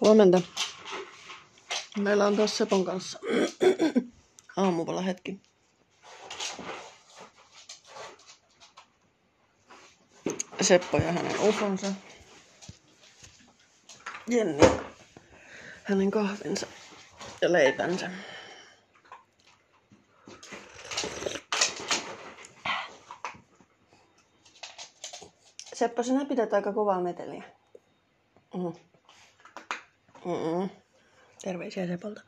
Huomenta. Meillä on taas Sepon kanssa aamuvala hetki. Seppo ja hänen ufonsa. Jenni. Hänen kahvinsa ja leipänsä. Seppo, sinä pidät aika kovaa meteliä. Mm. Mm-mm. Terveisiä Sepolta.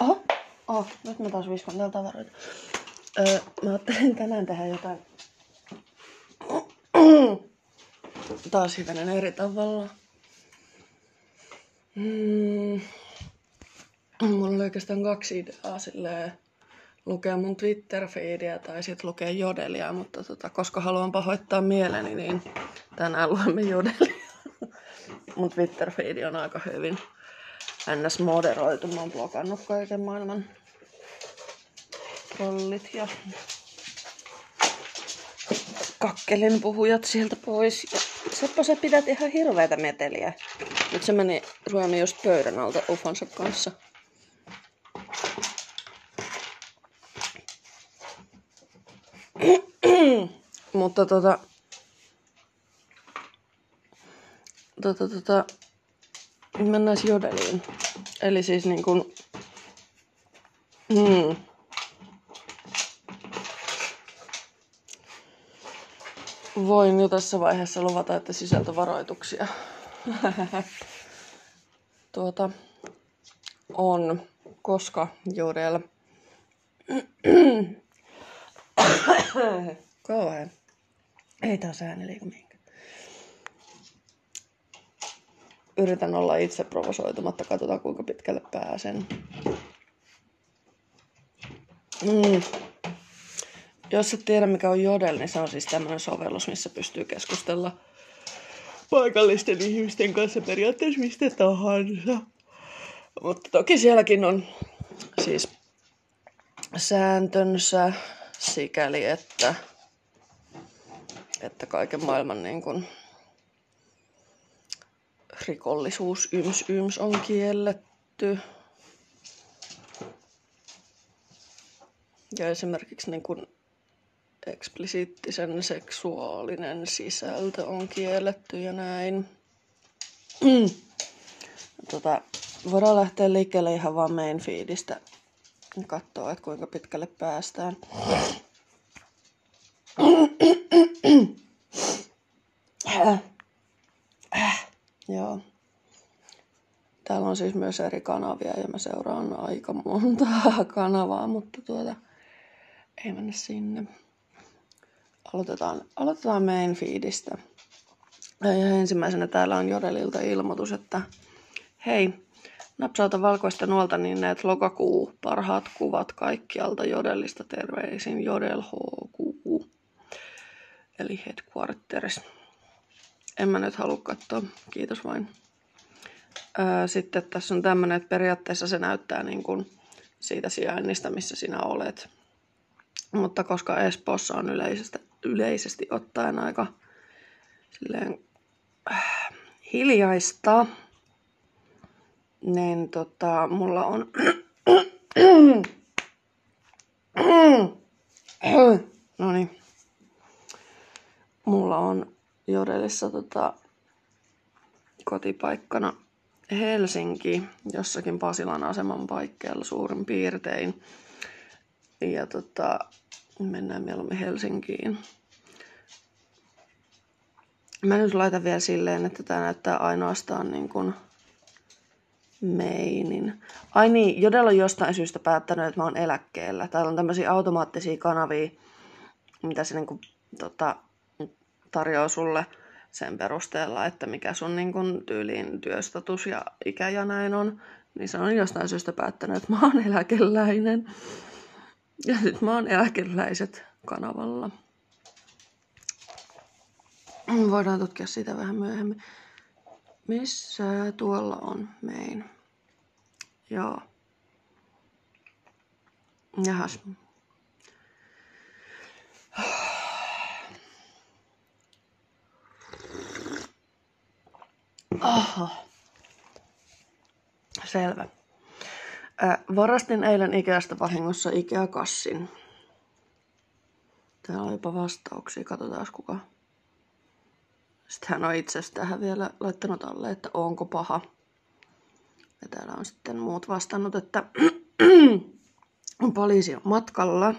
Oho, oh, nyt mä taas viskan täällä tavaroita. Öö, mä ajattelin tänään tehdä jotain taas hivenen eri tavalla. Mm. Mulla oli oikeastaan kaksi ideaa silleen, lukea mun Twitter-feediä tai sitten lukea jodelia, mutta tota, koska haluan pahoittaa mieleni, niin tänään luemme jodelia. Mun Twitter-feedi on aika hyvin ns. moderoitu. Mä oon blokannut kaiken maailman trollit ja kakkelin puhujat sieltä pois. Ja Seppo, sä pidät ihan hirveätä meteliä. Nyt se meni ruomi just pöydän alta ufonsa kanssa. Mutta tota... Tota tota... Mennään jodeliin. Eli siis niin kuin... Hmm. Voin jo tässä vaiheessa luvata, että sisältövaroituksia tuota, on, koska Jodel Kauhean. Ei taas ääni liiku Yritän olla itse provosoitumatta, katsotaan kuinka pitkälle pääsen. Mm. Jos et tiedä mikä on Jodel, niin se on siis tämmöinen sovellus, missä pystyy keskustella paikallisten ihmisten kanssa periaatteessa mistä tahansa. Mutta toki sielläkin on siis sääntönsä sikäli, että, että kaiken maailman niin kuin, rikollisuus yms yms on kielletty. Ja esimerkiksi niin kuin eksplisiittisen seksuaalinen sisältö on kielletty ja näin. tota, voidaan lähteä liikkeelle ihan vaan main feedistä ja katsoa, että kuinka pitkälle päästään. Joo. Täällä on siis myös eri kanavia ja mä seuraan aika monta kanavaa, mutta tuota, ei mennä sinne. Aloitetaan, aloitetaan main feedistä. Ja ensimmäisenä täällä on Jodelilta ilmoitus, että hei, napsauta valkoista nuolta, niin näet lokakuu parhaat kuvat kaikkialta Jodellista terveisin Jodel HQ. Eli headquarters. En mä nyt halua katsoa, kiitos vain. sitten tässä on tämmöinen, että periaatteessa se näyttää niin kuin siitä sijainnista, missä sinä olet. Mutta koska Espoossa on yleisesti, yleisesti ottaen aika silleen, äh, hiljaista, niin tota, mulla on... no niin. Mulla on Jodelissa tota, kotipaikkana Helsinki, jossakin Pasilan aseman paikkeilla suurin piirtein. Ja tota, mennään mieluummin Helsinkiin. Mä nyt laitan vielä silleen, että tämä näyttää ainoastaan niin kuin meinin. Ai niin, Jodel on jostain syystä päättänyt, että mä oon eläkkeellä. Täällä on tämmöisiä automaattisia kanavia, mitä se niinku, tota, tarjoaa sulle sen perusteella, että mikä sun niin kun, tyyliin työstatus ja ikä ja näin on. Niin se on jostain syystä päättänyt, että mä oon eläkeläinen. Ja nyt mä oon eläkeläiset kanavalla. Voidaan tutkia sitä vähän myöhemmin. Missä tuolla on mein? Joo. Jahas. Aha. Selvä. Äh, varastin eilen Ikeasta vahingossa Ikea-kassin. Täällä on jopa vastauksia. Katsotaan kuka. Sitten hän on itse tähän vielä laittanut alle, että onko paha. Ja täällä on sitten muut vastannut, että poliisi on matkalla.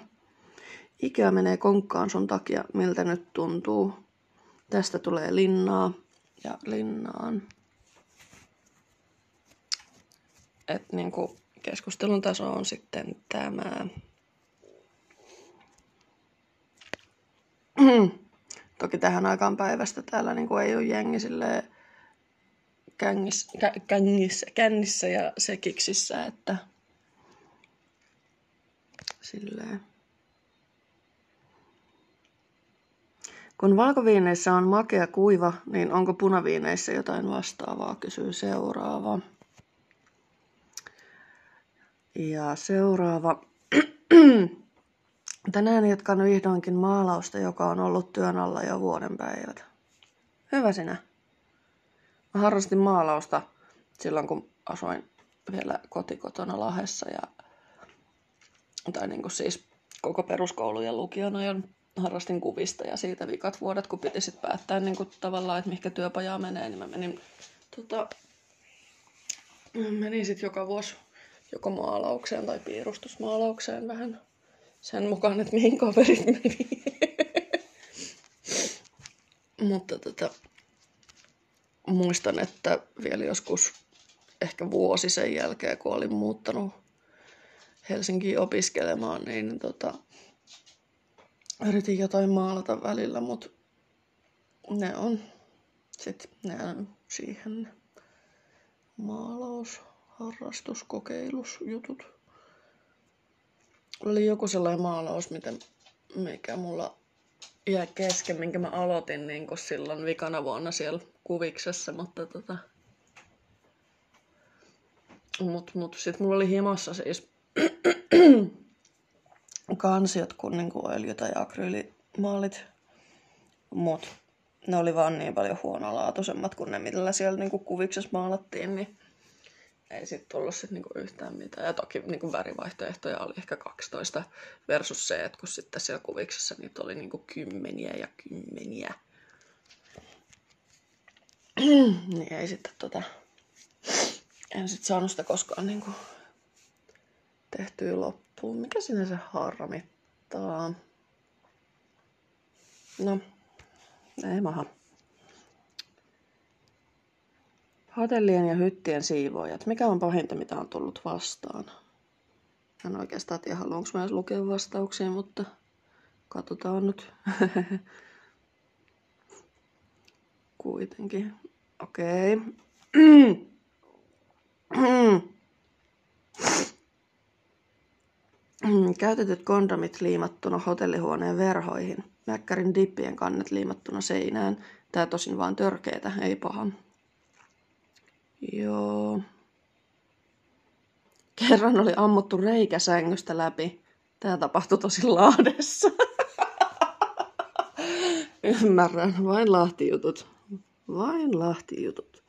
Ikea menee konkkaan sun takia, miltä nyt tuntuu. Tästä tulee linnaa ja linnaan. Et niinku keskustelun taso on sitten tämä. Toki tähän aikaan päivästä täällä niinku ei ole jengi silleen kängissä, kängissä, kännissä ja sekiksissä, että silleen. Kun valkoviineissä on makea kuiva, niin onko punaviineissä jotain vastaavaa, kysyy seuraava. Ja seuraava. Tänään jatkan vihdoinkin maalausta, joka on ollut työn alla jo vuoden päivät. Hyvä sinä. Mä harrastin maalausta silloin, kun asuin vielä kotikotona Lahessa. Ja, tai niin kuin siis koko peruskoulu ja lukion ajan harrastin kuvista ja siitä vikat vuodet, kun piti sitten päättää niin kuin tavallaan, että mihinkä työpajaa menee, niin mä menin, tota, menin sitten joka vuosi joko maalaukseen tai piirustusmaalaukseen vähän sen mukaan, että mihin kaverit meni. Mutta tota, muistan, että vielä joskus ehkä vuosi sen jälkeen, kun olin muuttanut Helsinkiin opiskelemaan, niin tota, yritin jotain maalata välillä, mutta ne on sit ne on siihen maalaus, harrastus, kokeilus, jutut. Oli joku sellainen maalaus, miten, mikä mulla jäi kesken, minkä mä aloitin niin silloin vikana vuonna siellä kuviksessa, mutta tota... Mut, mut sit mulla oli himassa siis kansiot kuin niinku öljy- tai akryylimaalit. Mut ne oli vaan niin paljon huonolaatuisemmat kuin ne, millä siellä niinku kuviksessa maalattiin, niin ei sitten tullut sit niinku yhtään mitään. Ja toki niinku värivaihtoehtoja oli ehkä 12 versus se, että kun sitten siellä kuviksessa niitä oli niinku kymmeniä ja kymmeniä. niin ei sitten tota... En sitten saanut sitä koskaan niinku tehtyä loppuun. Mikä sinne se harmittaa? No, ei maha. Hotellien ja hyttien siivoojat. Mikä on pahinta, mitä on tullut vastaan? En oikeastaan tiedä, haluanko mä lukea vastauksia, mutta katsotaan nyt. Kuitenkin. Okei. Okay. Käytetyt kondomit liimattuna hotellihuoneen verhoihin. Mäkkärin dippien kannet liimattuna seinään. Tää tosin vaan törkeetä, ei paha. Joo. Kerran oli ammuttu reikä sängystä läpi. Tää tapahtui tosi laadessa. Ymmärrän, vain lahtijutut. Vain lahtijutut.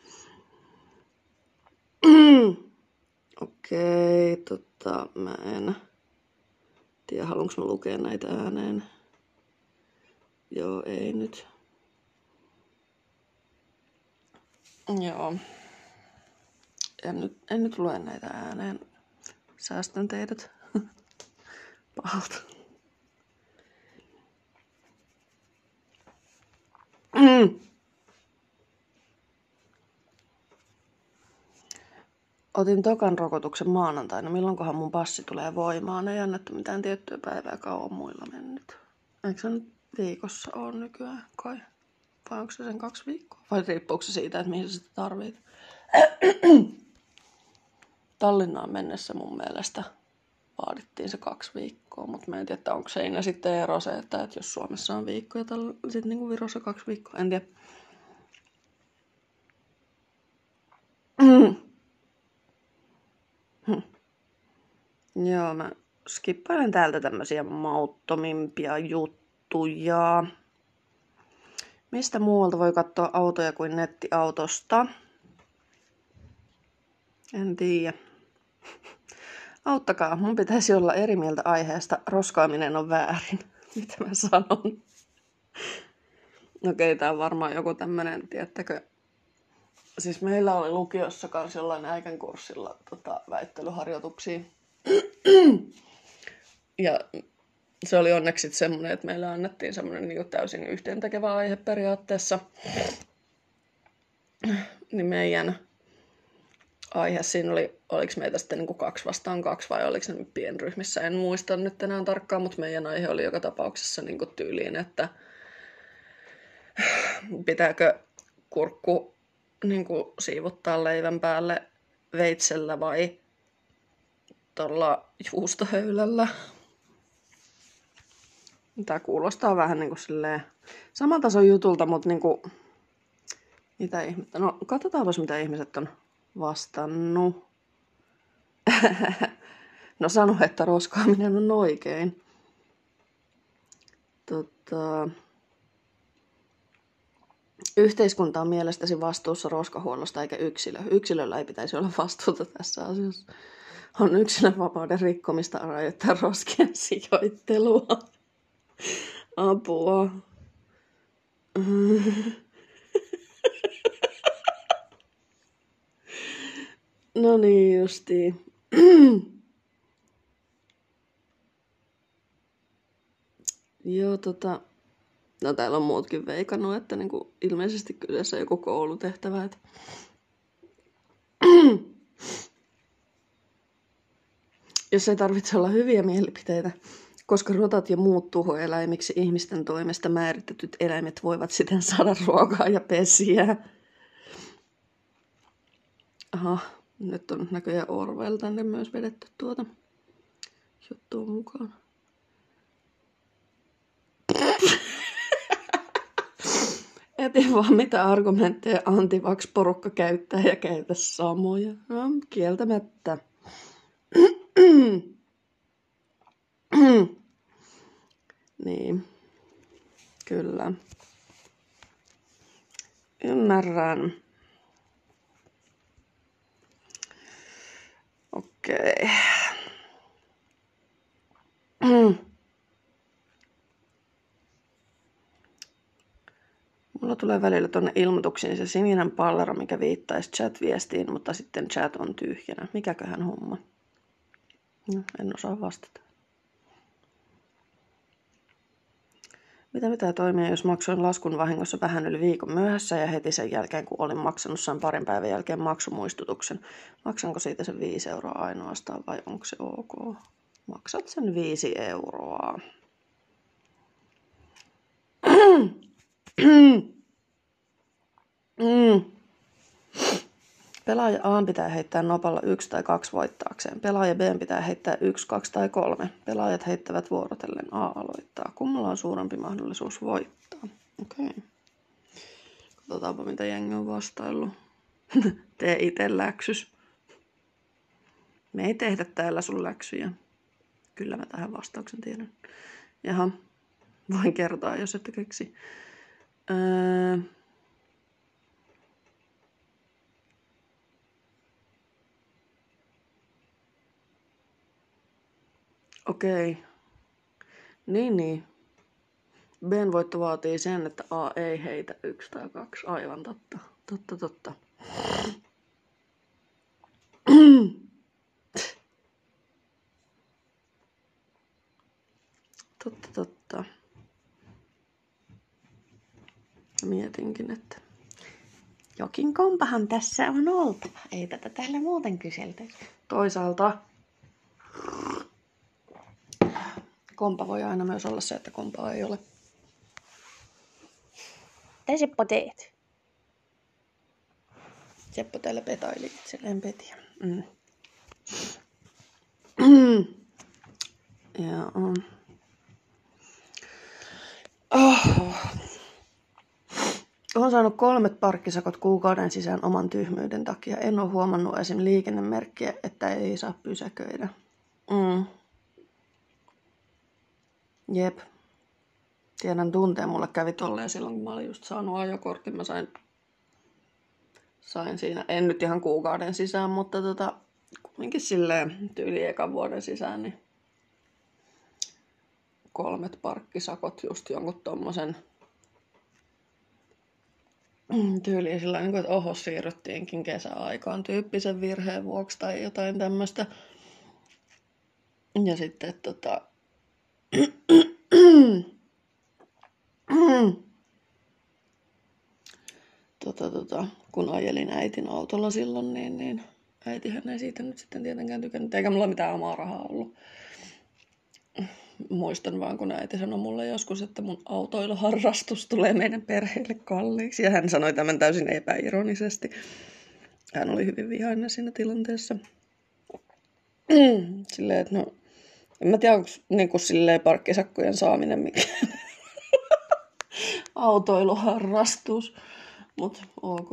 Okei, okay, tota, mä en tiedä, haluanko mä lukea näitä ääneen. Joo, ei nyt. Joo. En nyt, en nyt lue näitä ääneen. Säästän teidät pahalta. Mm. Otin tokan rokotuksen maanantaina. Milloinkohan mun passi tulee voimaan? Ei annettu mitään tiettyä päivää kauan muilla mennyt. Eikö se nyt viikossa ole nykyään kai? Vai onko se sen kaksi viikkoa? Vai riippuuko se siitä, että mihin sä sitä tarvit? Tallinnaan mennessä mun mielestä vaadittiin se kaksi viikkoa, mutta mä en tiedä, onko siinä sitten ero se, että, että jos Suomessa on viikko ja sitten niin Virossa kaksi viikkoa, en tiedä. Joo, mä skippailen täältä tämmöisiä mauttomimpia juttuja. Mistä muualta voi katsoa autoja kuin nettiautosta? En tiedä. Auttakaa, mun pitäisi olla eri mieltä aiheesta. Roskaaminen on väärin. Mitä mä sanon? Okei, tää on varmaan joku tämmönen, tiettäkö, siis meillä oli lukiossa kanssa jollain äikän kurssilla tota, väittelyharjoituksia. ja se oli onneksi semmoinen, että meillä annettiin semmoinen niin täysin yhteentekevä aihe periaatteessa. Niin meidän aihe siinä oli, oliko meitä sitten niin kuin kaksi vastaan kaksi vai oliko nyt pienryhmissä, en muista nyt enää tarkkaan, mutta meidän aihe oli joka tapauksessa niin kuin tyyliin, että pitääkö kurkku niin kuin siivottaa leivän päälle veitsellä vai tuolla juustohöylällä. Tämä kuulostaa vähän niin kuin silleen saman tason jutulta, mutta niin kuin, mitä ihmettä. No, katsotaanpa mitä ihmiset on vastannut. no sano, että roskaaminen on oikein. Tota, Yhteiskunta on mielestäsi vastuussa roskahuollosta eikä yksilö. Yksilöllä ei pitäisi olla vastuuta tässä asiassa. On yksilön vapauden rikkomista rajoittaa roskien sijoittelua. Apua. No niin justi. Joo, tota... No täällä on muutkin veikannut, että niinku ilmeisesti kyseessä on joku koulutehtävä. Että... Jos ei tarvitse olla hyviä mielipiteitä, koska rotat ja muut tuhoeläimiksi ihmisten toimesta määritetyt eläimet voivat siten saada ruokaa ja pesiä. Aha, nyt on näköjään Orwell tänne myös vedetty tuota juttua mukaan. Etin vaan mitä argumentteja antivax-porukka käyttää ja käytä samoja. No, kieltämättä. niin. Kyllä. Ymmärrän. Okei. Mulla tulee välillä tuonne ilmoituksiin se sininen pallero, mikä viittaisi chat-viestiin, mutta sitten chat on tyhjänä. Mikäköhän homma? No, en osaa vastata. Mitä mitä toimia, jos maksoin laskun vahingossa vähän yli viikon myöhässä ja heti sen jälkeen, kun olin maksanut sain parin päivän jälkeen maksumuistutuksen? Maksanko siitä sen 5 euroa ainoastaan vai onko se ok? Maksat sen 5 euroa. mm. Pelaaja A pitää heittää nopalla yksi tai kaksi voittaakseen. Pelaaja B pitää heittää yksi, kaksi tai kolme. Pelaajat heittävät vuorotellen. A aloittaa. Kummalla on suurempi mahdollisuus voittaa? Okei. Okay. Katsotaanpa mitä jengi on vastaillut. Tee itse läksys. Me ei tehdä täällä sun läksyjä. Kyllä mä tähän vastauksen tiedän. Jaha, voin kertoa, jos ette keksi. Öö, Okei. Niin, niin. Ben voitto vaatii sen, että A ei heitä yksi tai kaksi. Aivan totta. Totta, totta. totta, totta. Mietinkin, että jokin kompahan tässä on oltava. Ei tätä täällä muuten kyselty. Toisaalta kompa voi aina myös olla se, että kompaa ei ole. Mitä Seppo teet? Seppo täällä petaili itselleen petiä. Mm. ja on. Oh. Olen saanut kolmet parkkisakot kuukauden sisään oman tyhmyyden takia. En ole huomannut esim. liikennemerkkiä, että ei saa pysäköidä. Mm. Jep. Tiedän tunteen, mulle kävi tolleen silloin, kun mä olin just saanut ajokortin. Mä sain, sain siinä, en nyt ihan kuukauden sisään, mutta tota, kumminkin silleen tyyli ekan vuoden sisään, niin kolmet parkkisakot just jonkun tommosen tyyliin sillä niin kuin, että oho, siirryttiinkin kesäaikaan tyyppisen virheen vuoksi tai jotain tämmöistä. Ja sitten tota... tota, tota, kun ajelin äitin autolla silloin, niin, niin äitihän ei siitä nyt sitten tietenkään tykännyt, eikä mulla mitään omaa rahaa ollut. Muistan vaan, kun äiti sanoi mulle joskus, että mun autoiluharrastus tulee meidän perheelle kalliiksi. Ja hän sanoi tämän täysin epäironisesti. Hän oli hyvin vihainen siinä tilanteessa. Silleen, että no, en mä tiedä, onko niin silleen parkkisakkojen saaminen mikään autoiluharrastus. Mutta ok.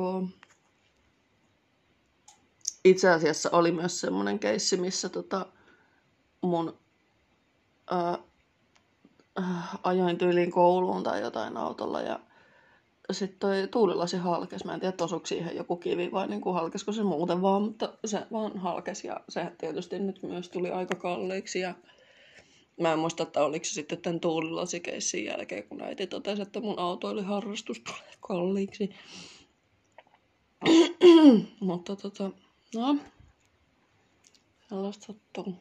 Itse asiassa oli myös semmoinen keissi, missä tota mun ää, ajoin tyyliin kouluun tai jotain autolla ja sitten toi tuulilasi halkesi. Mä en tiedä, osuiko siihen joku kivi vai niin kuin halkesiko se muuten vaan, mutta se vaan halkesi ja se tietysti nyt myös tuli aika kalliiksi ja Mä en muista, että oliko se sitten tämän tuulilasikeissin jälkeen, kun äiti totesi, että mun autoiliharrastus tulee kalliiksi. Mutta tota, no, sellaista sattuu.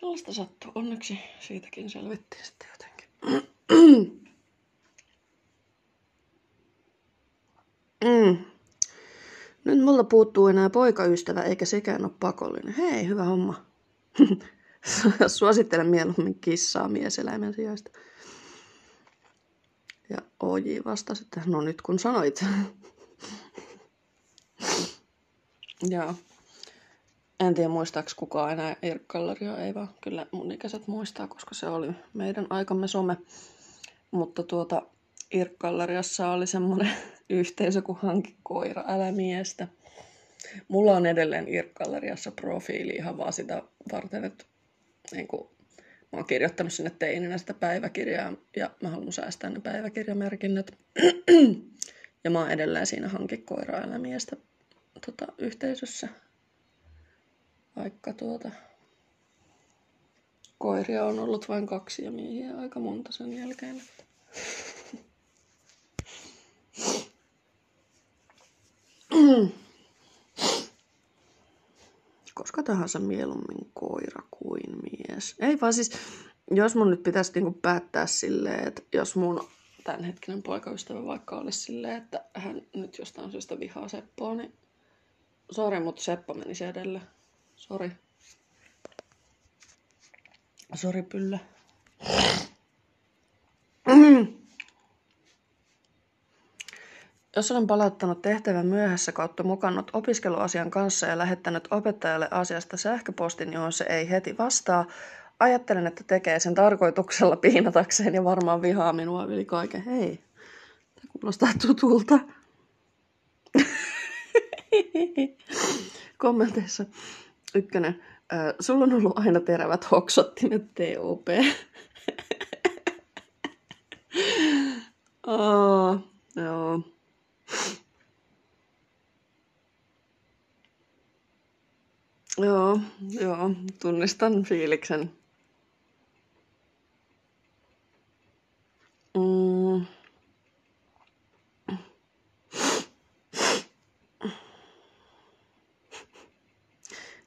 Sellaista sattuu. Onneksi siitäkin selvittiin sitten jotenkin. mm. Nyt mulla puuttuu enää poikaystävä, eikä sekään ole pakollinen. Hei, hyvä homma. Suosittelen mieluummin kissaa mieseläimen sijasta. Ja OJ vastasi, että no nyt kun sanoit. ja en tiedä muistaaks kukaan enää Irkkallaria, ei vaan kyllä mun ikäiset muistaa, koska se oli meidän aikamme some. Mutta tuota, Irkkallariassa oli semmoinen yhteisö kuin Hanki koira, älä miestä. Mulla on edelleen Irkkallariassa profiili ihan vaan sitä varten, että niin kuin, mä oon kirjoittanut sinne teininä sitä päiväkirjaa ja mä haluan säästää ne päiväkirjamerkinnät. ja mä oon edelleen siinä hankikoiraelämiestä tota, yhteisössä. Vaikka tuota, koiria on ollut vain kaksi ja miehiä aika monta sen jälkeen. Että. koska tahansa mieluummin koira kuin mies. Ei vaan siis, jos mun nyt pitäisi niinku päättää silleen, että jos mun tämänhetkinen poikaystävä vaikka olisi silleen, että hän nyt jostain syystä vihaa Seppoa, niin sori, mutta Seppo meni edelle. Sori. Sori, Pyllä. Jos olen palauttanut tehtävän myöhässä kautta mukannut opiskeluasian kanssa ja lähettänyt opettajalle asiasta sähköpostin, johon se ei heti vastaa, ajattelen, että tekee sen tarkoituksella piinatakseen ja varmaan vihaa minua yli kaiken. Hei, tämä kuulostaa tutulta. Kommenteissa ykkönen. Sulla on ollut aina terävät hoksottimet TOP. oh, joo. Joo, joo, tunnistan fiiliksen. Mm.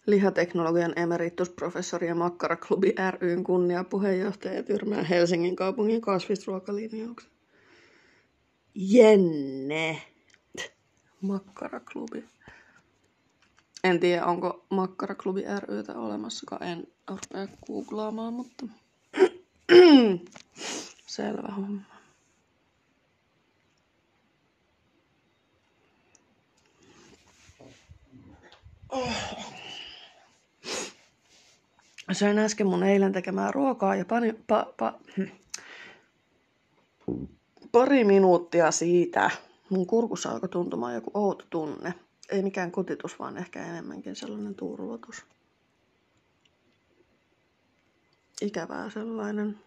Lihateknologian emeritusprofessori ja Makkaraklubi ryn kunniapuheenjohtaja tyrmää Helsingin kaupungin kasvisruokalinjauksen. Jenne. Makkaraklubi. En tiedä, onko Makkaraklubi rytä olemassakaan. En rupea googlaamaan, mutta selvä homma. Oh. Söin äsken mun eilen tekemää ruokaa ja pani, pa, pa, pari minuuttia siitä mun kurkussa alkoi tuntumaan joku outo tunne ei mikään kotitus, vaan ehkä enemmänkin sellainen turvotus. Ikävää sellainen.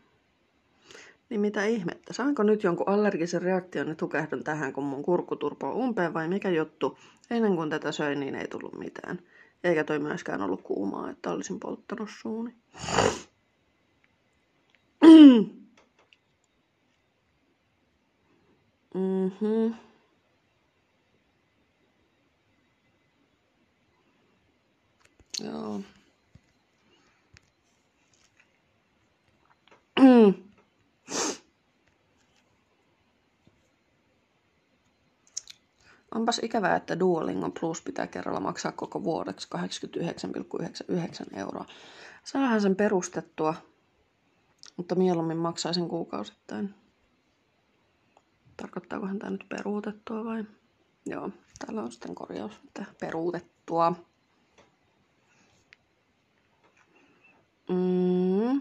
Niin mitä ihmettä? Saanko nyt jonkun allergisen reaktion ja tukehdun tähän, kun mun kurkkuturpo on umpeen vai mikä juttu? Ennen kuin tätä söin, niin ei tullut mitään. Eikä toi myöskään ollut kuumaa, että olisin polttanut suuni. Mhm. Joo. Onpas ikävää, että Duolingo Plus pitää kerralla maksaa koko vuodeksi 89,99 euroa. Saahan sen perustettua, mutta mieluummin maksaisin kuukausittain. Tarkoittaakohan tämä nyt peruutettua vai? Joo, täällä on sitten korjaus, että peruutettua. Mm.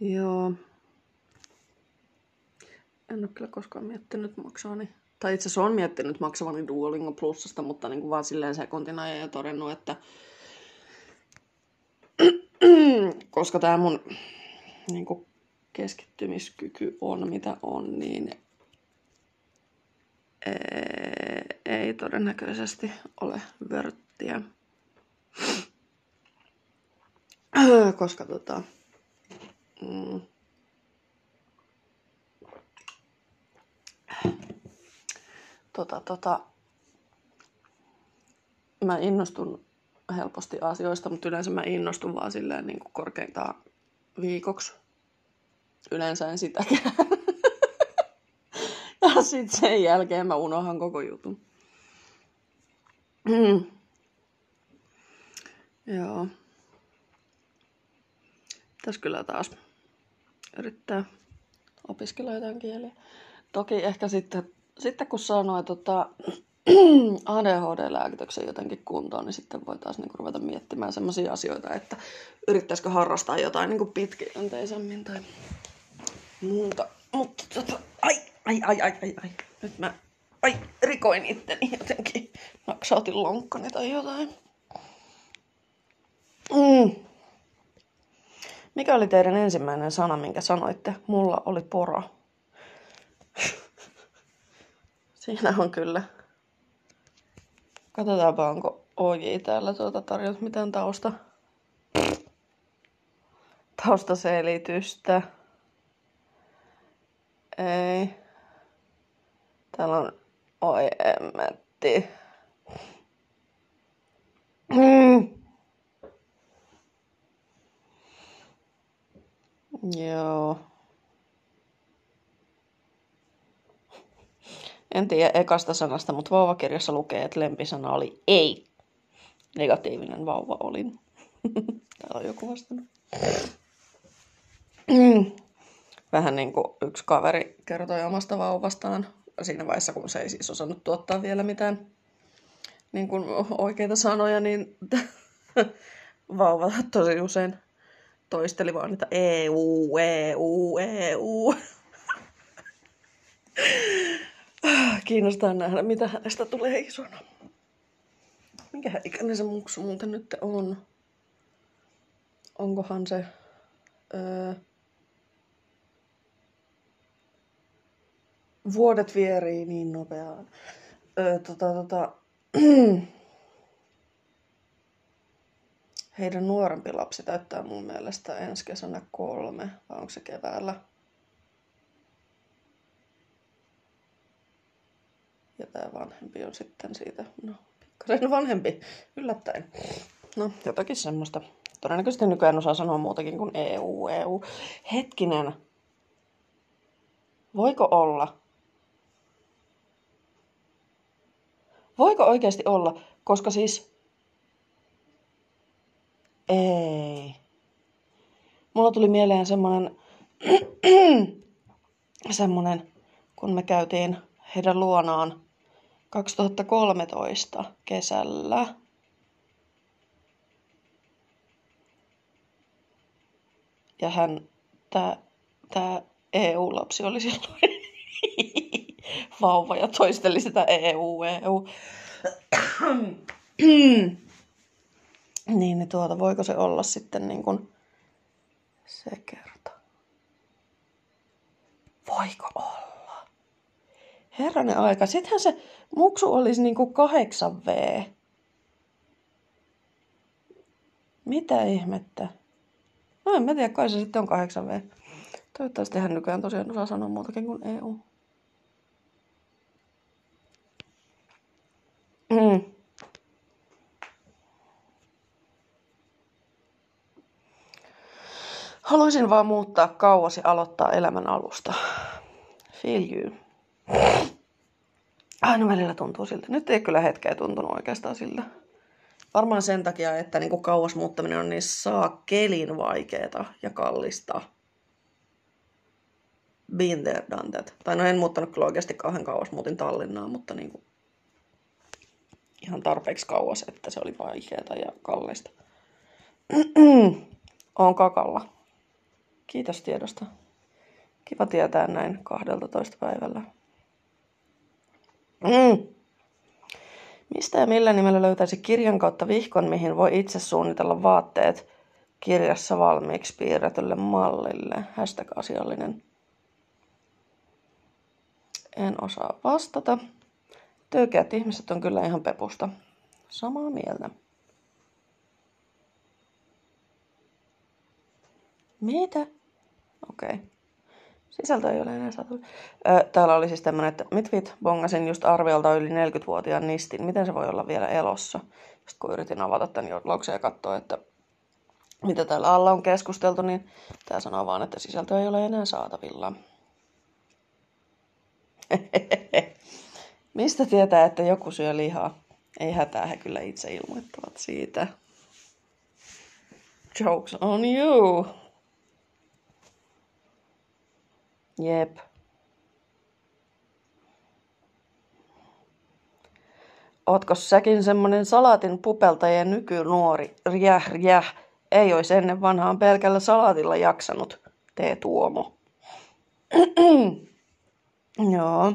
Joo. En ole kyllä koskaan miettinyt maksavani. Tai itse asiassa on miettinyt maksavani Duolingo Plusasta, mutta niin kuin vaan silleen sekuntina ja todennut, että koska tämä mun niin kuin keskittymiskyky on mitä on, niin ei todennäköisesti ole vörttiä. Koska tota, mm, tota, tota, mä innostun helposti asioista, mutta yleensä mä innostun vaan silleen niin kuin korkeintaan viikoksi. Yleensä en sitäkään. ja sitten sen jälkeen mä unohan koko jutun. Joo. Tässä kyllä taas yrittää opiskella jotain kieliä. Toki ehkä sitten, sitten kun sanoo tota, ADHD-lääkityksen jotenkin kuntoon, niin sitten voi taas niinku ruveta miettimään sellaisia asioita, että yrittäisikö harrastaa jotain niinku pitkäjänteisemmin tai muuta. Mutta tota, ai, ai, ai, ai, ai, ai. Nyt mä, ai, rikoin itteni jotenkin. Naksautin lonkkani tai jotain. Mm. Mikä oli teidän ensimmäinen sana, minkä sanoitte? Mulla oli pora. Siinä on kyllä. Katsotaanpa, onko OJ täällä tuota tarjota mitään tausta. Taustaselitystä. Ei. Täällä on... Oi emmetti. Mm. Joo. En tiedä ekasta sanasta, mutta vauvakirjassa lukee, että lempisana oli ei. Negatiivinen vauva olin. Täällä on joku vastannut. Vähän niin kuin yksi kaveri kertoi omasta vauvastaan siinä vaiheessa, kun se ei siis osannut tuottaa vielä mitään niin kuin oikeita sanoja, niin vauva tosi usein toisteli vaan niitä EU, EU, EU. Kiinnostaa nähdä, mitä hänestä tulee isona. Mikä ikäinen se muksu muuten nyt on? Onkohan se... Öö, vuodet vierii niin nopeaan. Öö, tota, tota, Heidän nuorempi lapsi täyttää mun mielestä ensi kesänä kolme, vai onko se keväällä? Tämä vanhempi on sitten siitä, no, pikkasen vanhempi, yllättäen. No, jotakin semmoista. Todennäköisesti nykyään osaa sanoa muutakin kuin EU, EU. Hetkinen. Voiko olla? Voiko oikeasti olla? Koska siis ei. Mulla tuli mieleen semmonen, semmonen, kun me käytiin heidän luonaan 2013 kesällä. Ja hän, tää EU-lapsi oli silloin vauva ja toisteli sitä EU, EU. niin, niin tuota, voiko se olla sitten niin kuin se kerta? Voiko olla? Herranen aika. Sittenhän se muksu olisi niin kuin 8V. Mitä ihmettä? No en mä tiedä, kai se sitten on 8V. Toivottavasti hän nykyään tosiaan osaa sanoa muutakin kuin EU. Mm. Haluaisin vaan muuttaa kauas ja aloittaa elämän alusta. Feel you. Aina välillä tuntuu siltä. Nyt ei kyllä hetkeä tuntunut oikeastaan siltä. Varmaan sen takia, että niin kauas muuttaminen on niin kelin vaikeeta ja kallista. Been there, done that. Tai no en muuttanut kyllä oikeasti kauhean kauas, muutin Tallinnaan, mutta niin kuin ihan tarpeeksi kauas, että se oli vaikeeta ja kallista. on kakalla. Kiitos tiedosta. Kiva tietää näin 12 päivällä. Mm. Mistä ja millä nimellä löytäisi kirjan kautta vihkon, mihin voi itse suunnitella vaatteet kirjassa valmiiksi piirretylle mallille? Hashtag asiallinen. En osaa vastata. Töykeät ihmiset on kyllä ihan pepusta. Samaa mieltä. Mitä? Okei. Okay. Sisältö ei ole enää saatu. täällä oli siis tämmönen, että mitvit bongasin just arviolta yli 40-vuotiaan nistin. Miten se voi olla vielä elossa? Sitten kun yritin avata tämän jodlauksen ja katsoa, että mitä täällä alla on keskusteltu, niin tämä sanoo vaan, että sisältö ei ole enää saatavilla. Mistä tietää, että joku syö lihaa? Ei hätää, he kyllä itse ilmoittavat siitä. Jokes on you. Jep. Ootko säkin semmonen salaatin pupeltaja nykynuori? Riäh, riäh. Ei ois ennen vanhaan pelkällä salaatilla jaksanut. Tee Tuomo. Joo.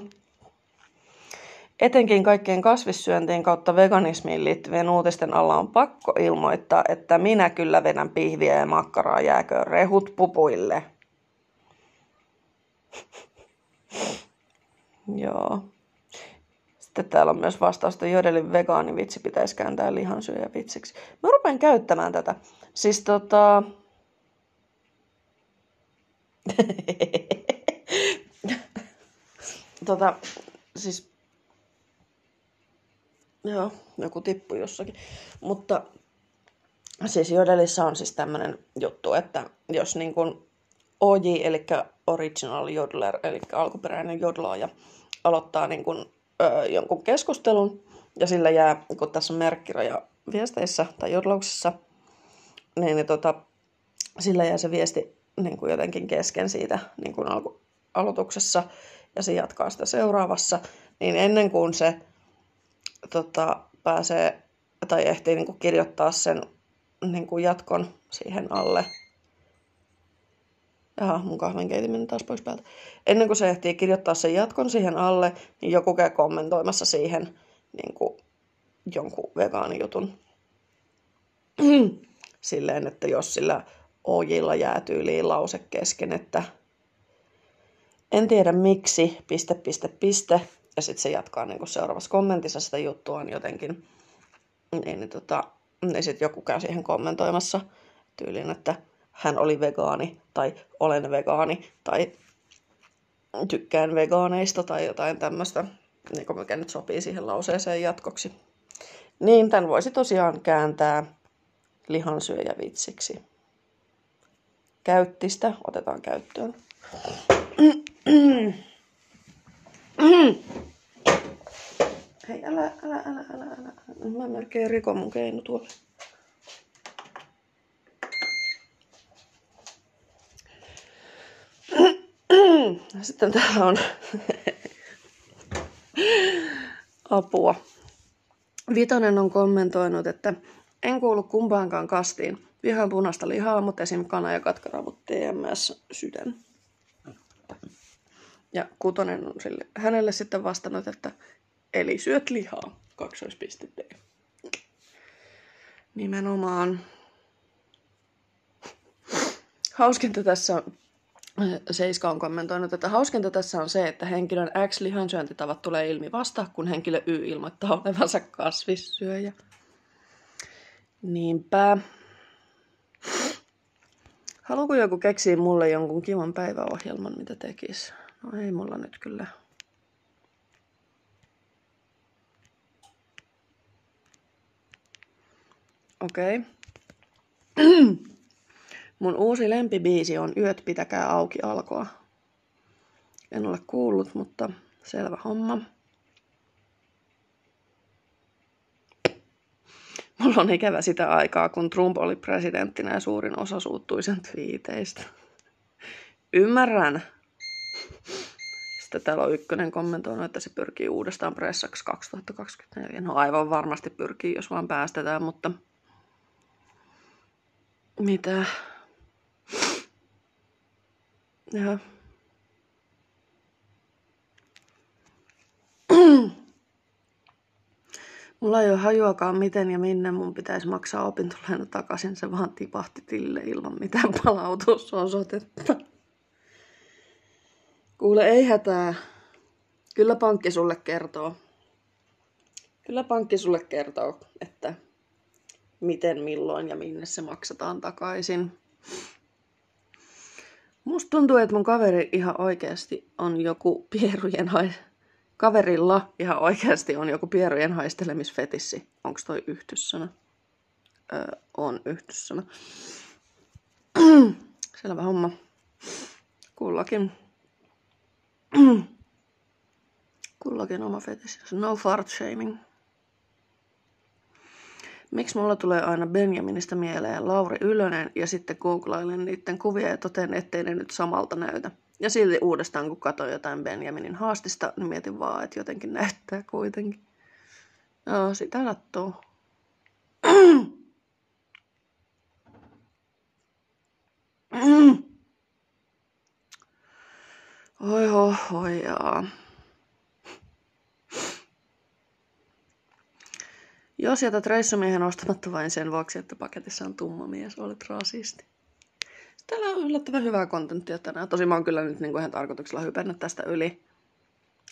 Etenkin kaikkien kasvissyöntiin kautta veganismiin liittyvien uutisten alla on pakko ilmoittaa, että minä kyllä vedän pihviä ja makkaraa jääköön rehut pupuille. Joo. Sitten täällä on myös vastausta Jodelin vegaanivitsi pitäisi kääntää lihansyöjä vitsiksi. Mä rupean käyttämään tätä. Siis tota... tota, siis... Joo, joku tippu jossakin. Mutta siis Jodelissa on siis tämmönen juttu, että jos niin kun OJ, eli original jodler, eli alkuperäinen jodlaaja, aloittaa niin kuin, ö, jonkun keskustelun, ja sillä jää, kun tässä on merkkiraja viesteissä tai jodlauksessa, niin, niin tota, sillä jää se viesti niin kuin jotenkin kesken siitä niin kuin alku, aloituksessa, ja se jatkaa sitä seuraavassa, niin ennen kuin se tota, pääsee tai ehtii niin kuin kirjoittaa sen niin kuin jatkon siihen alle, Jaha, mun kahvinkeitin meni taas pois päältä. Ennen kuin se ehtii kirjoittaa sen jatkon siihen alle, niin joku käy kommentoimassa siihen niin kuin jonkun vegaanijutun. Silleen, että jos sillä ojilla jää tyyliin lause kesken, että en tiedä miksi, piste, piste, piste. Ja sitten se jatkaa niin seuraavassa kommentissa sitä juttua jotenkin. Niin, niin, tota, niin sitten joku käy siihen kommentoimassa tyyliin, että hän oli vegaani tai olen vegaani tai tykkään vegaaneista tai jotain tämmöistä, niin mikä nyt sopii siihen lauseeseen jatkoksi. Niin tämän voisi tosiaan kääntää lihansyöjävitsiksi. Käyttistä otetaan käyttöön. Hei, älä, älä, älä, älä, älä. Mä melkein rikon mun keinu tuolla. Sitten täällä on apua. Vitonen on kommentoinut, että en kuulu kumpaankaan kastiin. Vihaan punaista lihaa, mutta esim. kana ja katkaravut TMS sydän. Ja kutonen on sille, hänelle sitten vastannut, että eli syöt lihaa, kaksoispiste D. Nimenomaan. Hauskinta tässä on, Seiska on kommentoinut, että hauskinta tässä on se, että henkilön X lihansyöntitavat tulee ilmi vasta, kun henkilö Y ilmoittaa olevansa kasvissyöjä. Niinpä. Haluatko joku keksiä mulle jonkun kivan päiväohjelman, mitä tekis? No ei mulla nyt kyllä. Okei. Okay. Mun uusi lempibiisi on Yöt pitäkää auki alkoa. En ole kuullut, mutta selvä homma. Mulla on ikävä sitä aikaa, kun Trump oli presidenttinä ja suurin osa suuttui sen twiiteistä. Ymmärrän. Sitten täällä on ykkönen kommentoinut, että se pyrkii uudestaan pressaksi 2024. No aivan varmasti pyrkii, jos vaan päästetään, mutta mitä? Ja. Mulla ei ole hajuakaan miten ja minne mun pitäisi maksaa opintolaina takaisin. Se vaan tipahti tille ilman mitään palautusosoitetta. Kuule, ei hätää. Kyllä pankki sulle kertoo. Kyllä pankki sulle kertoo, että miten, milloin ja minne se maksataan takaisin. Musta tuntuu, että mun kaveri ihan oikeasti on joku pierujen hai... Kaverilla ihan oikeasti on joku pierujen haistelemisfetissi. Onko toi yhtyssana? Öö, on yhtyssana. Selvä homma. Kullakin. Kullakin oma fetissi. No fart shaming. Miksi mulla tulee aina Benjaminista mieleen Lauri Ylönen ja sitten googlailen niiden kuvia ja toten, ettei ne nyt samalta näytä. Ja silti uudestaan, kun katsoin jotain Benjaminin haastista, niin mietin vaan, että jotenkin näyttää kuitenkin. Joo, sitä sattuu. Oi ho, oi jaa. Jos jätät reissumiehen ostamatta vain sen vuoksi, että paketissa on tumma mies, olet rasisti. Täällä on yllättävän hyvää kontenttia tänään. Tosi mä oon kyllä nyt niin kuin ihan tarkoituksella hypännyt tästä yli.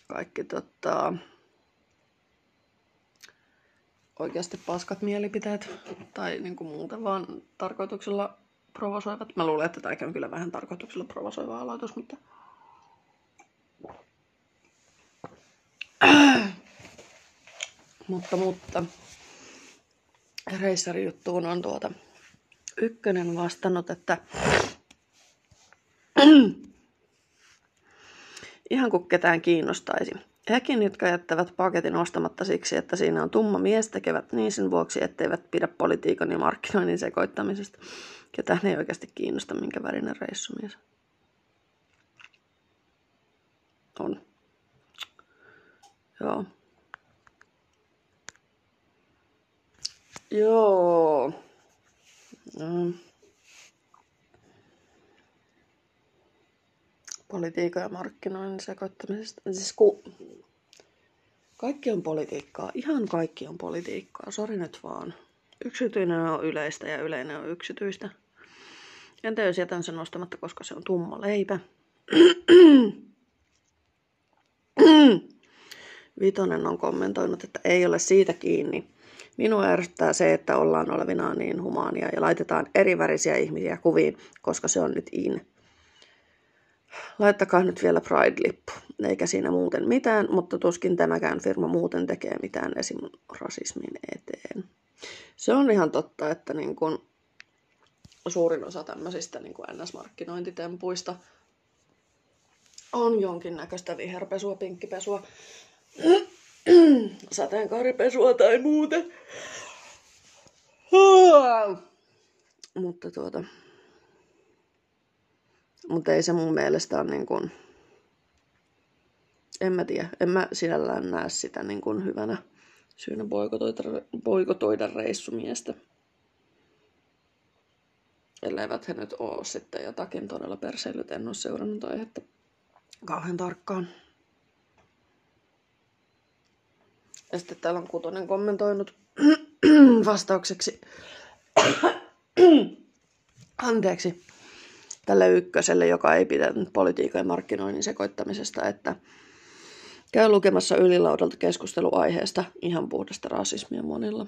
Kaikki tota, oikeasti paskat mielipiteet tai niin kuin muuten vaan tarkoituksella provosoivat. Mä luulen, että tämäkin on kyllä vähän tarkoituksella provosoiva aloitus, mutta... mutta, mutta reissarijuttuun on tuota ykkönen vastannut, että ihan kuin ketään kiinnostaisi. Hekin, jotka jättävät paketin ostamatta siksi, että siinä on tumma mies, tekevät niin sen vuoksi, etteivät pidä politiikan ja markkinoinnin sekoittamisesta. Ketään ei oikeasti kiinnosta, minkä värinen reissumies on. Joo. Joo. Mm. Politiikan ja markkinoinnin sekoittamisesta. Siis ku... Kaikki on politiikkaa. Ihan kaikki on politiikkaa. Sori nyt vaan. Yksityinen on yleistä ja yleinen on yksityistä. Entä jos jätän sen nostamatta, koska se on tumma leipä? Vitonen on kommentoinut, että ei ole siitä kiinni Minua ärsyttää se, että ollaan olevinaan niin humaania ja laitetaan erivärisiä ihmisiä kuviin, koska se on nyt in. Laittakaa nyt vielä Pride-lippu. Eikä siinä muuten mitään, mutta tuskin tämäkään firma muuten tekee mitään esim. rasismin eteen. Se on ihan totta, että niin kun suurin osa tämmöisistä niin NS-markkinointitempuista on jonkinnäköistä viherpesua, pinkkipesua. sateenkaaripesua tai muuta. Mutta tuota... Mutta ei se mun mielestä ole niin kuin... En mä tiedä. En mä sinällään näe sitä niin kuin hyvänä syynä boikotoida, boikotoida reissumiestä. Elleivät he nyt oo sitten jotakin todella perseilyt, en ole seurannut aihetta kauhean tarkkaan. Ja sitten täällä on Kutonen kommentoinut vastaukseksi. Anteeksi. Tälle ykköselle, joka ei pitänyt politiikan ja markkinoinnin sekoittamisesta, että käy lukemassa ylilaudalta keskusteluaiheesta ihan puhdasta rasismia monilla.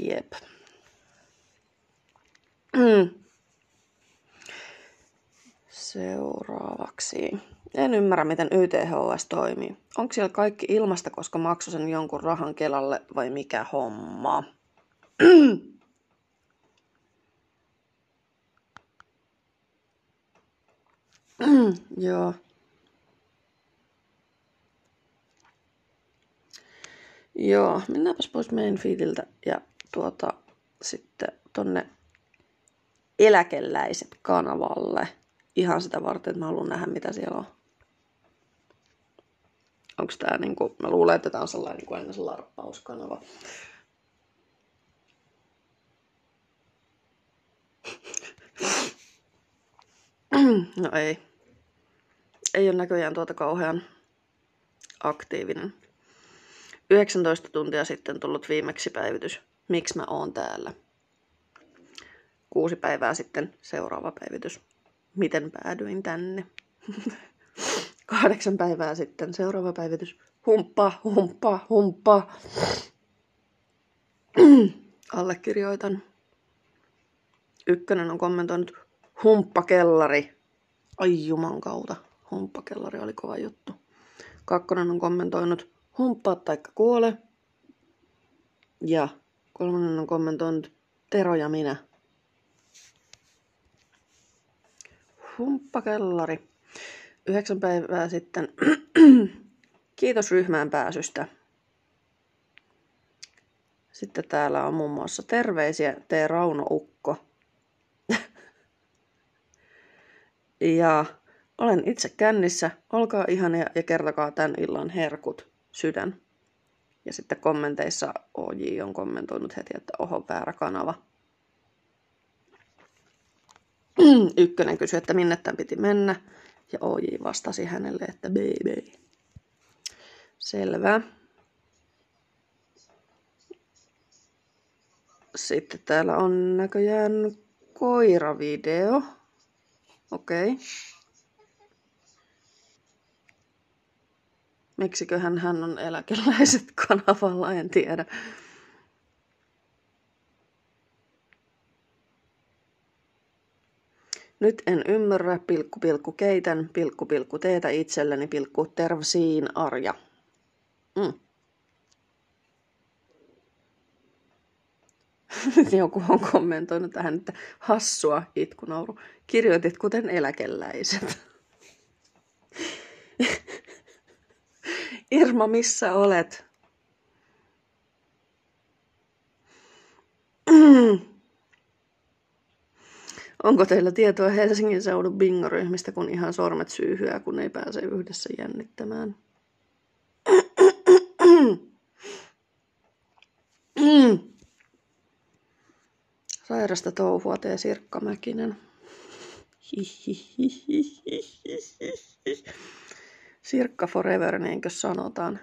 Jep. Seuraavaksi. En ymmärrä, miten YTHS toimii. Onko siellä kaikki ilmasta, koska maksu sen jonkun rahan Kelalle vai mikä homma? Joo. Joo, mennäänpäs pois meidän feediltä ja tuota sitten tonne eläkeläiset kanavalle. Ihan sitä varten, että mä haluan nähdä, mitä siellä on. Onko tää niinku, mä luulen, että tää on sellainen niinku aina se larppauskanava. No ei. Ei ole näköjään tuota kauhean aktiivinen. 19 tuntia sitten tullut viimeksi päivitys. Miksi mä oon täällä? Kuusi päivää sitten seuraava päivitys. Miten päädyin tänne? Kahdeksan päivää sitten seuraava päivitys. Humppa, humppa, humppa. Allekirjoitan. Ykkönen on kommentoinut humppakellari. Ai juman kautta. Humppakellari oli kova juttu. Kakkonen on kommentoinut humppaa taikka kuole. Ja kolmannen on kommentoinut Tero ja minä. Humppakellari. Yhdeksän päivää sitten. Kiitos ryhmään pääsystä. Sitten täällä on muun muassa terveisiä T. Rauno Ukko. ja olen itse kännissä. Olkaa ihania ja kertokaa tämän illan herkut. Sydän. Ja sitten kommenteissa OJ on kommentoinut heti, että oho, väärä kanava. Ykkönen kysyi, että minne tämän piti mennä. Ja OJ vastasi hänelle, että baby. Selvä. Sitten täällä on näköjään koiravideo. Okei. Okay. Miksiköhän hän on eläkeläiset kanavalla, en tiedä. Nyt en ymmärrä, pilkku pilkku keitän, pilkku pilkku teetä itselleni, pilkku tervsiin arja. Mm. Joku on kommentoinut tähän, että hassua itkunauru. Kirjoitit kuten eläkeläiset. Irma, missä olet? Onko teillä tietoa Helsingin seudun bingoryhmistä, kun ihan sormet syyhyää, kun ei pääse yhdessä jännittämään? Sairasta touhua tee Sirkka Mäkinen. Sirkka forever, niinkö sanotaan.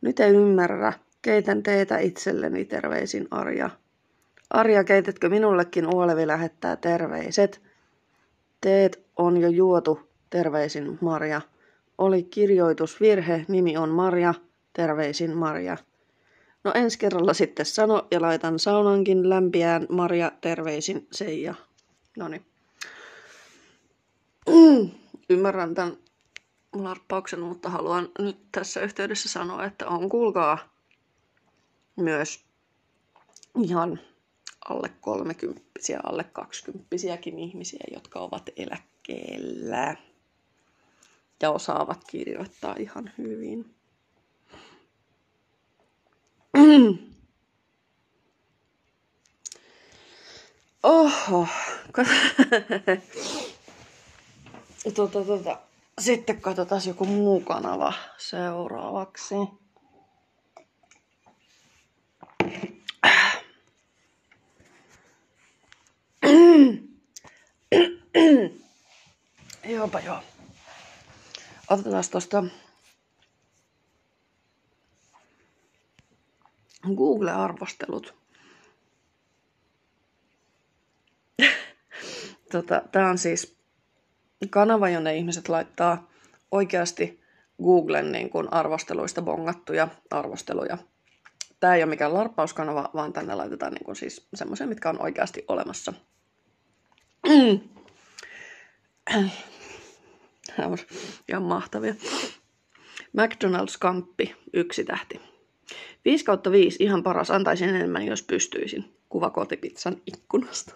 Nyt ei ymmärrä. Keitän teitä itselleni terveisin Arja. Arja, keitätkö minullekin Uolevi lähettää terveiset? Teet on jo juotu, terveisin Marja. Oli kirjoitusvirhe, nimi on Marja, terveisin Marja. No ensi kerralla sitten sano ja laitan saunankin lämpiään Marja, terveisin Seija. Noni. Ymmärrän tämän larppauksen, mutta haluan nyt tässä yhteydessä sanoa, että on kuulkaa myös ihan alle kolmekymppisiä, alle kaksikymppisiäkin ihmisiä, jotka ovat eläkkeellä ja osaavat kirjoittaa ihan hyvin. Oho. tota, tota. Sitten katsotaan joku muu kanava seuraavaksi. Joopa joo. otetaan tuosta Google-arvostelut. tota, Tämä on siis kanava, jonne ihmiset laittaa oikeasti Googlen niin kuin arvosteluista bongattuja arvosteluja. Tämä ei ole mikään larppauskanava, vaan tänne laitetaan niin kuin siis semmoisia, mitkä on oikeasti olemassa. Tämä on ihan mahtavia. McDonald's kamppi, yksi tähti. 5 kautta 5, ihan paras. Antaisin enemmän, jos pystyisin. Kuva kotipizzan ikkunasta.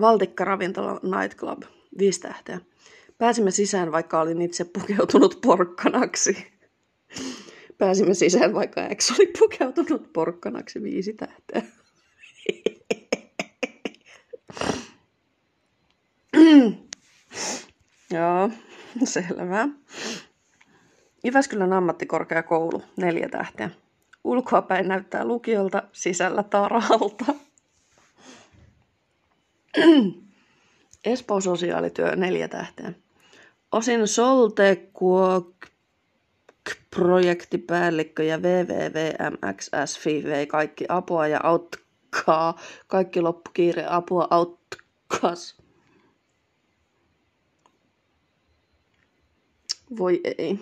Valtikka ravintola Nightclub, 5 tähteä. Pääsimme sisään, vaikka olin itse pukeutunut porkkanaksi. Pääsimme sisään, vaikka X oli pukeutunut porkkanaksi, viisi tähteä. Joo, selvä. Jyväskylän ammattikorkeakoulu, neljä tähteä. Ulkoapäin näyttää lukiolta, sisällä taralta. Espoo sosiaalityö, neljä tähteä. Osin Solte projektipäällikkö ja WWWMXS FIV kaikki apua ja autkaa. Kaikki loppukiire apua autkas. Voi ei.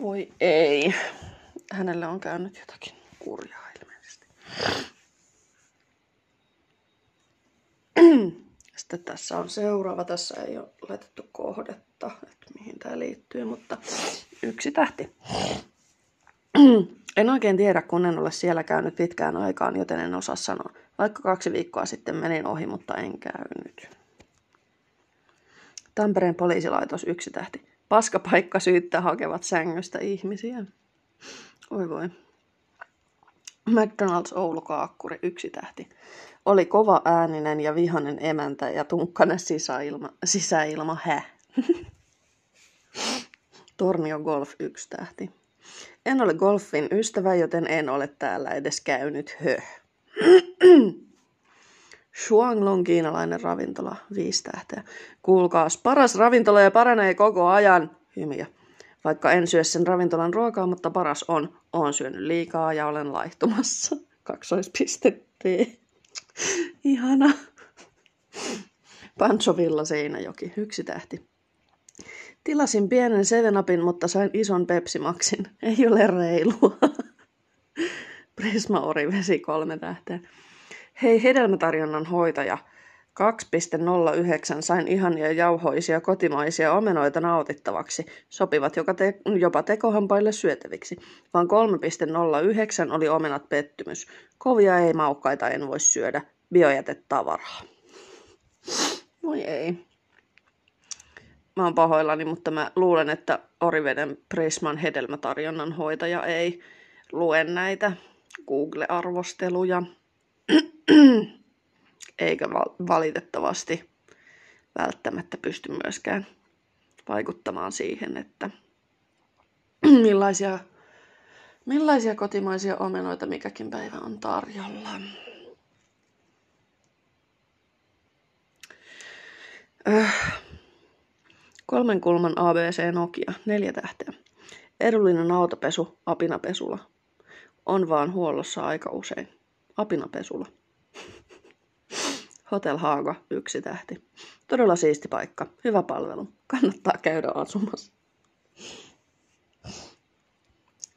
Voi ei. Hänelle on käynyt jotakin kurjaa ilmeisesti. Sitten tässä on seuraava. Tässä ei ole laitettu kohdetta, että mihin tämä liittyy, mutta yksi tähti. En oikein tiedä, kun en ole siellä käynyt pitkään aikaan, joten en osaa sanoa. Vaikka kaksi viikkoa sitten menin ohi, mutta en käynyt. Tampereen poliisilaitos yksi tähti. Paskapaikka syyttää hakevat sängystä ihmisiä. Oi voi. McDonald's Oulu Kaakkuri, yksi tähti. Oli kova ääninen ja vihanen emäntä ja tunkkainen sisäilma, sisäilma hä. Tornio Golf, yksi tähti. En ole golfin ystävä, joten en ole täällä edes käynyt hö. Shuanglong kiinalainen ravintola, viisi tähteä. Kuulkaas, paras ravintola ja paranee koko ajan. Hymiä. Vaikka en syö sen ravintolan ruokaa, mutta paras on. Oon syönyt liikaa ja olen laihtumassa. Kaksoispiste. Ihana. Pancho Villa Seinäjoki, yksi tähti. Tilasin pienen Sevenapin, mutta sain ison Pepsi Maxin. Ei ole reilua. Prisma Orivesi, kolme tähteä. Hei, hedelmätarjonnan hoitaja. 2.09 sain ihania jauhoisia kotimaisia omenoita nautittavaksi, sopivat joka te- jopa tekohampaille syötäviksi. Vaan 3.09 oli omenat pettymys. Kovia ei maukkaita en voi syödä. Biojätetavaraa. Voi ei. Mä oon pahoillani, mutta mä luulen, että Oriveden Prisman hedelmätarjonnan hoitaja ei lue näitä Google-arvosteluja. Eikä valitettavasti välttämättä pysty myöskään vaikuttamaan siihen, että millaisia, millaisia kotimaisia omenoita mikäkin päivä on tarjolla. Öh. Kolmen kulman ABC Nokia, neljä tähteä. Edullinen autopesu, apinapesula. On vaan huollossa aika usein. Apinapesula. Hotel Haaga, yksi tähti. Todella siisti paikka. Hyvä palvelu. Kannattaa käydä asumassa.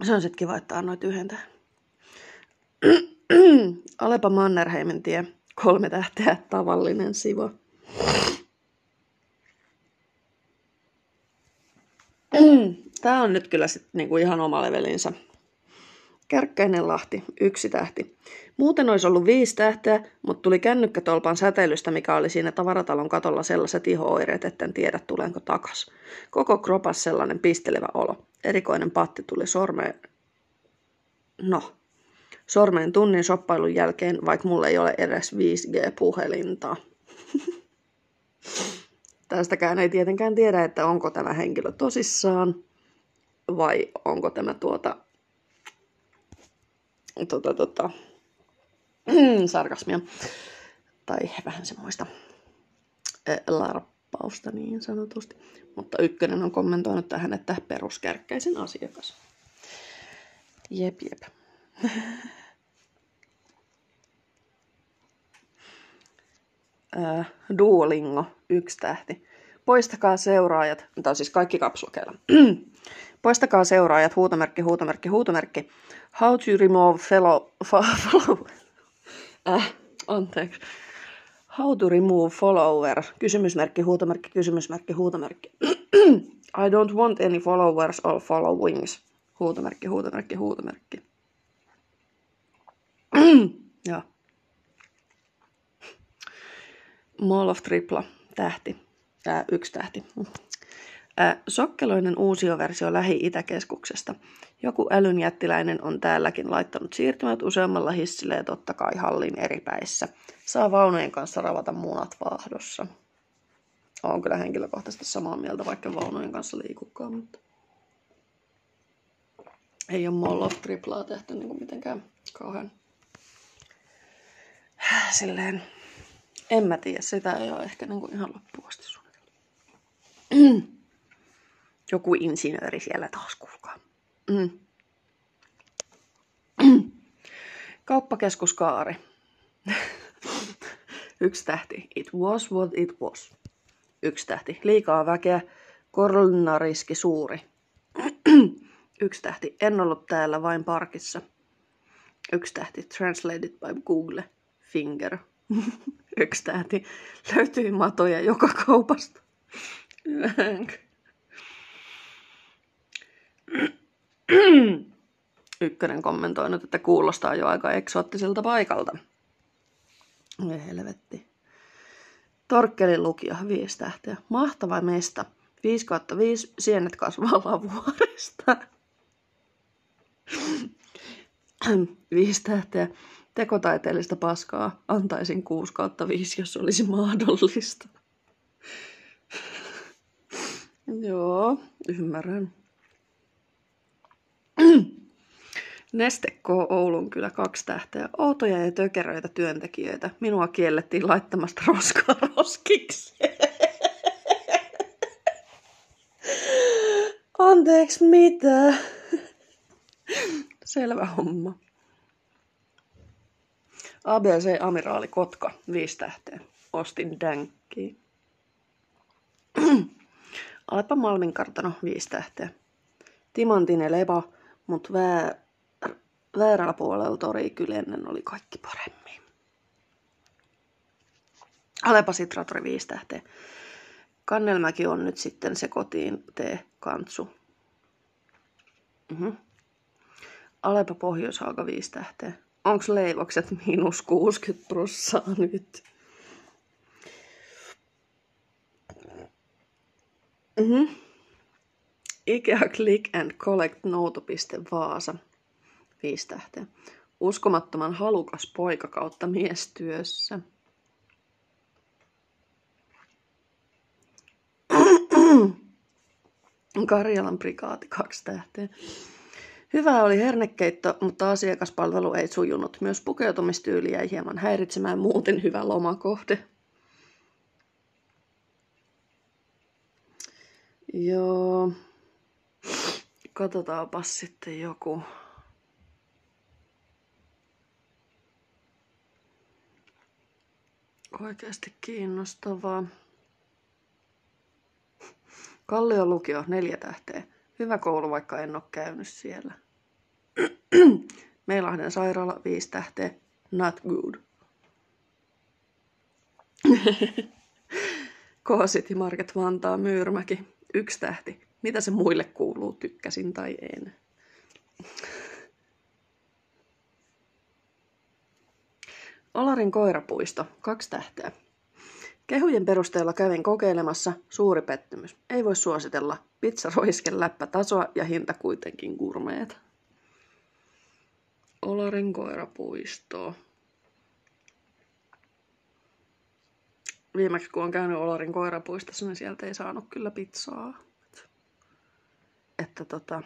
Se on sitten kiva, että annoit yhden tähän. Alepa Mannerheimen tie. Kolme tähteä. Tavallinen sivo. Tämä on nyt kyllä sit niinku ihan oma levelinsä. Kärkkäinen Lahti, yksi tähti. Muuten olisi ollut viisi tähteä, mutta tuli kännykkätolpan säteilystä, mikä oli siinä tavaratalon katolla sellaiset ihooireet, etten tiedä tulenko takas. Koko kropas sellainen pistelevä olo. Erikoinen patti tuli sormeen. No, sormeen tunnin soppailun jälkeen, vaikka mulla ei ole edes 5G-puhelinta. Tästäkään ei tietenkään tiedä, että onko tämä henkilö tosissaan vai onko tämä tuota, tuota, tuota sarkasmia. Tai vähän semmoista larppausta niin sanotusti. Mutta ykkönen on kommentoinut tähän, että peruskärkkäisen asiakas. Jep, jep. Duolingo, yksi tähti. Poistakaa seuraajat, on siis kaikki kapslokeilla. Poistakaa seuraajat, huutomerkki, huutomerkki, huutomerkki. How to remove fellow... follow, äh, anteeksi. How to remove follower, kysymysmerkki, huutomerkki, kysymysmerkki, huutomerkki. I don't want any followers or followings. Huutomerkki, huutomerkki, huutomerkki. ja. Mall of Tripla, tähti. Tää yksi tähti. Ää, sokkeloinen uusioversio Lähi-Itäkeskuksesta. Joku älyn jättiläinen on täälläkin laittanut siirtymät useammalla hissillä ja totta kai hallin eri päissä. Saa vaunujen kanssa ravata munat vaahdossa. Olen kyllä henkilökohtaisesti samaa mieltä, vaikka vaunujen kanssa liikukaan, mutta ei ole Mall of Triplaa tehty niin kuin mitenkään kauhean silleen, en mä tiedä, sitä ei ole ehkä niin kuin ihan loppuun asti suunniteltu. Joku insinööri siellä taas, kuulkaa. Mm. Kauppakeskus Kaari. Yksi tähti. It was what it was. Yksi tähti. Liikaa väkeä. Koronariski suuri. Yksi tähti. En ollut täällä vain parkissa. Yksi tähti. Translated by Google. Finger. Yksi tähti. Löytyi matoja joka kaupasta. Ykkönen kommentoinut, että kuulostaa jo aika eksoottiselta paikalta. Ei helvetti. Torkkelin lukio, viisi tähteä. Mahtava mesta. 5 kautta 5, sienet kasvaa lavuoresta. viisi tähteä. Tekotaiteellista paskaa. Antaisin 6 kautta 5, jos olisi mahdollista. Joo, ymmärrän. Neste K. Oulun kyllä kaksi tähteä. Outoja ja tökeröitä työntekijöitä. Minua kiellettiin laittamasta roskaa roskiksi. Anteeksi, mitä? Selvä homma. ABC Amiraali Kotka, viisi tähteä. Ostin dänkkiä. Alepa Malmin kartano, viisi tähteä. Timantinen lepa, mutta vää, väärällä puolella tori kyllä ennen oli kaikki paremmin. Alepa Sitratori viisi tähteä. Kannelmäki on nyt sitten se kotiin tee kantsu. Mm-hmm. Alepa Pohjoishaaga viisi tähteä. Onks leivokset miinus 60 prossaa nyt? Mm-hmm. Ikea Click and Collect Noutopiste Vaasa. Viisi tähteä. Uskomattoman halukas poika kautta miestyössä. Karjalan prikaati kaksi tähteä. Hyvä oli hernekeitto, mutta asiakaspalvelu ei sujunut. Myös pukeutumistyyli jäi hieman häiritsemään muuten hyvä lomakohde. Joo. Katsotaanpas sitten joku. Oikeasti kiinnostavaa. Kallion lukio, neljä tähteä. Hyvä koulu, vaikka en ole käynyt siellä. Meilahden sairaala, viisi tähteä. Not good. K-City Market Vantaa Myyrmäki, yksi tähti. Mitä se muille kuuluu, tykkäsin tai en. Olarin koirapuisto, kaksi tähteä. Kehujen perusteella kävin kokeilemassa, suuri pettymys. Ei voi suositella. Pizza roisken läppä tasoa ja hinta kuitenkin gurmeet. Olarin koirapuisto. Viimeksi kun on käynyt Olarin koirapuistossa, niin sieltä ei saanut kyllä pizzaa. Että tota...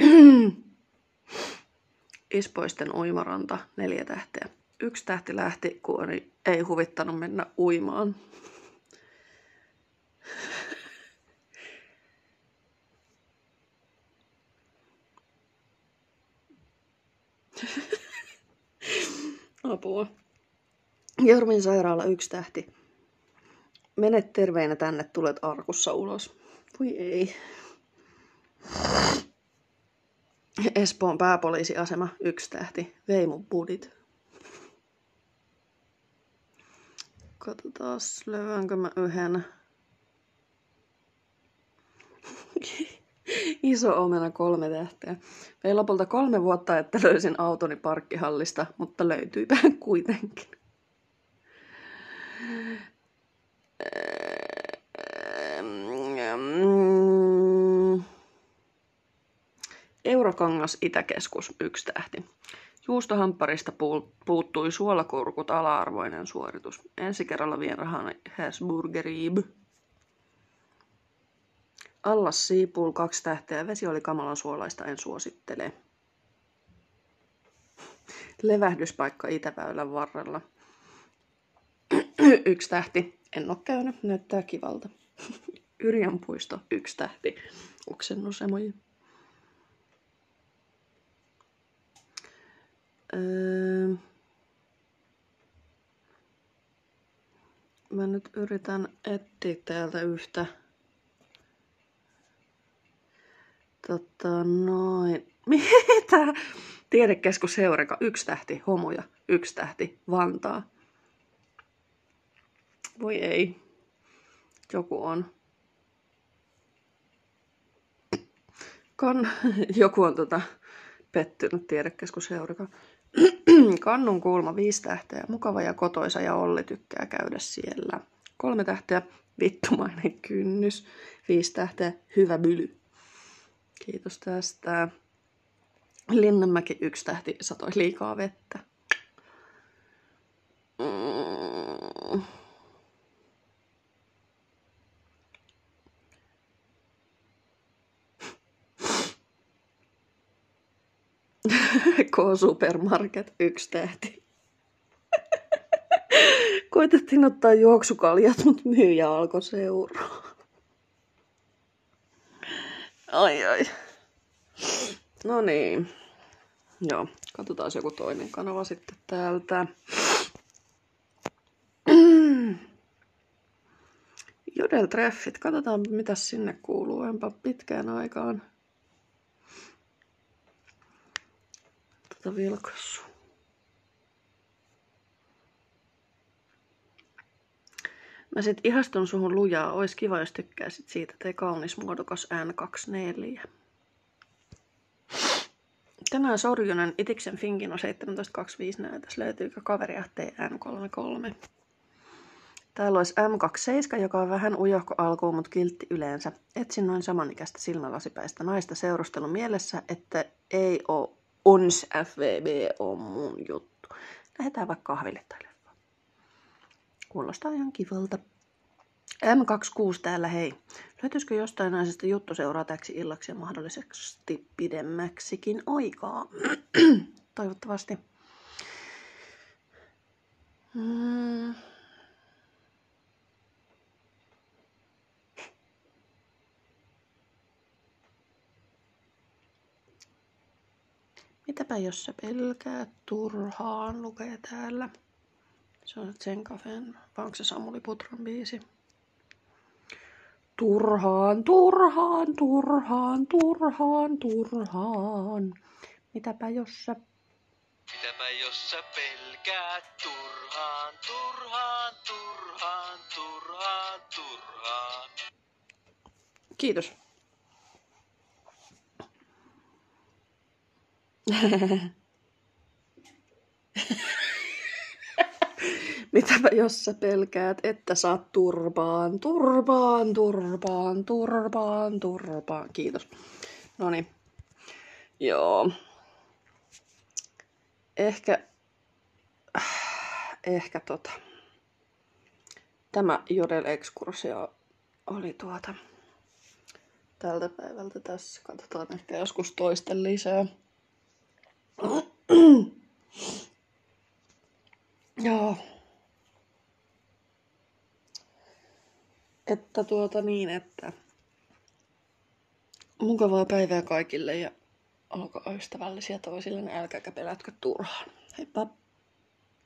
Ispoisten uimaranta, neljä tähteä. Yksi tähti lähti, kun ei huvittanut mennä uimaan. Apua. Jormin sairaala yksi tähti. Menet terveinä tänne, tulet arkussa ulos. Voi ei. Espoon pääpoliisiasema, yksi tähti. Vei mun budit. Katsotaan, löydänkö mä yhden. Iso omena kolme tähteä. Vei lopulta kolme vuotta, että löysin autoni parkkihallista, mutta löytyipä kuitenkin. Eurokangas Itäkeskus, yksi tähti. Juustohampparista puuttui suolakurkut ala-arvoinen suoritus. Ensi kerralla vien rahani Hesburgerib. Allas Siipul, kaksi tähteä. Vesi oli kamalan suolaista, en suosittele. Levähdyspaikka Itäväylän varrella. yksi tähti. En ole käynyt, näyttää kivalta. Yrjänpuisto, yksi tähti. Oksennusemoja. Öö, mä nyt yritän etsiä täältä yhtä. Tota noin. Mitä? Tiedekeskus Heureka, yksi tähti, homoja, yksi tähti, Vantaa. Voi ei. Joku on. Kan, joku on tota, pettynyt tiedekeskus Heureka. Kannun kulma, viisi tähteä. Mukava ja kotoisa ja Olli tykkää käydä siellä. Kolme tähteä, vittumainen kynnys. Viisi tähteä, hyvä byly. Kiitos tästä. Linnanmäki, yksi tähti, satoi liikaa vettä. Mm. K-Supermarket, yksi tähti. Koitettiin ottaa juoksukaljat, mutta myyjä alkoi seuraa. Ai ai. No niin. Joo, katsotaan joku toinen kanava sitten täältä. Jodel treffit, katsotaan mitä sinne kuuluu. Enpä pitkään aikaan tätä vilkassu. Mä sit ihastun suhun lujaa. Ois kiva, jos tykkäisit siitä. Tee kaunis muodokas N24. Tänään Sorjunen Itiksen Finkino 1725 näytös. Löytyykö kaveria TN33? Täällä olisi M27, joka on vähän ujohko alkuun, mutta kiltti yleensä. Etsin noin samanikäistä silmälasipäistä naista seurustelun mielessä, että ei oo ons FVB on mun juttu. Lähdetään vaikka kahville tai leffaan. Kuulostaa ihan kivalta. M26 täällä, hei. Löytyisikö jostain naisesta juttu seuraa täksi illaksi ja mahdollisesti pidemmäksikin aikaa? Toivottavasti. Mm. Mitäpä jos sä pelkäät turhaan, lukee täällä. Se on sen kafeen, vai onko se Samuli Putran biisi? Turhaan, turhaan, turhaan, turhaan, turhaan. Mitäpä jos sä... Mitäpä jos sä pelkäät turhaan, turhaan, turhaan, turhaan, turhaan. Kiitos. Mitäpä jos sä pelkäät, että saat turpaan, turpaan, turpaan, turpaan, turpaan. Kiitos. No niin. Joo. Ehkä, ehkä tota. Tämä Jodel Exkursio oli tuota tältä päivältä tässä. Katsotaan ehkä joskus toisten lisää. Joo. Että tuota niin, että mukavaa päivää kaikille ja olkaa ystävällisiä toisille, älkääkä pelätkö turhaan. Heippa!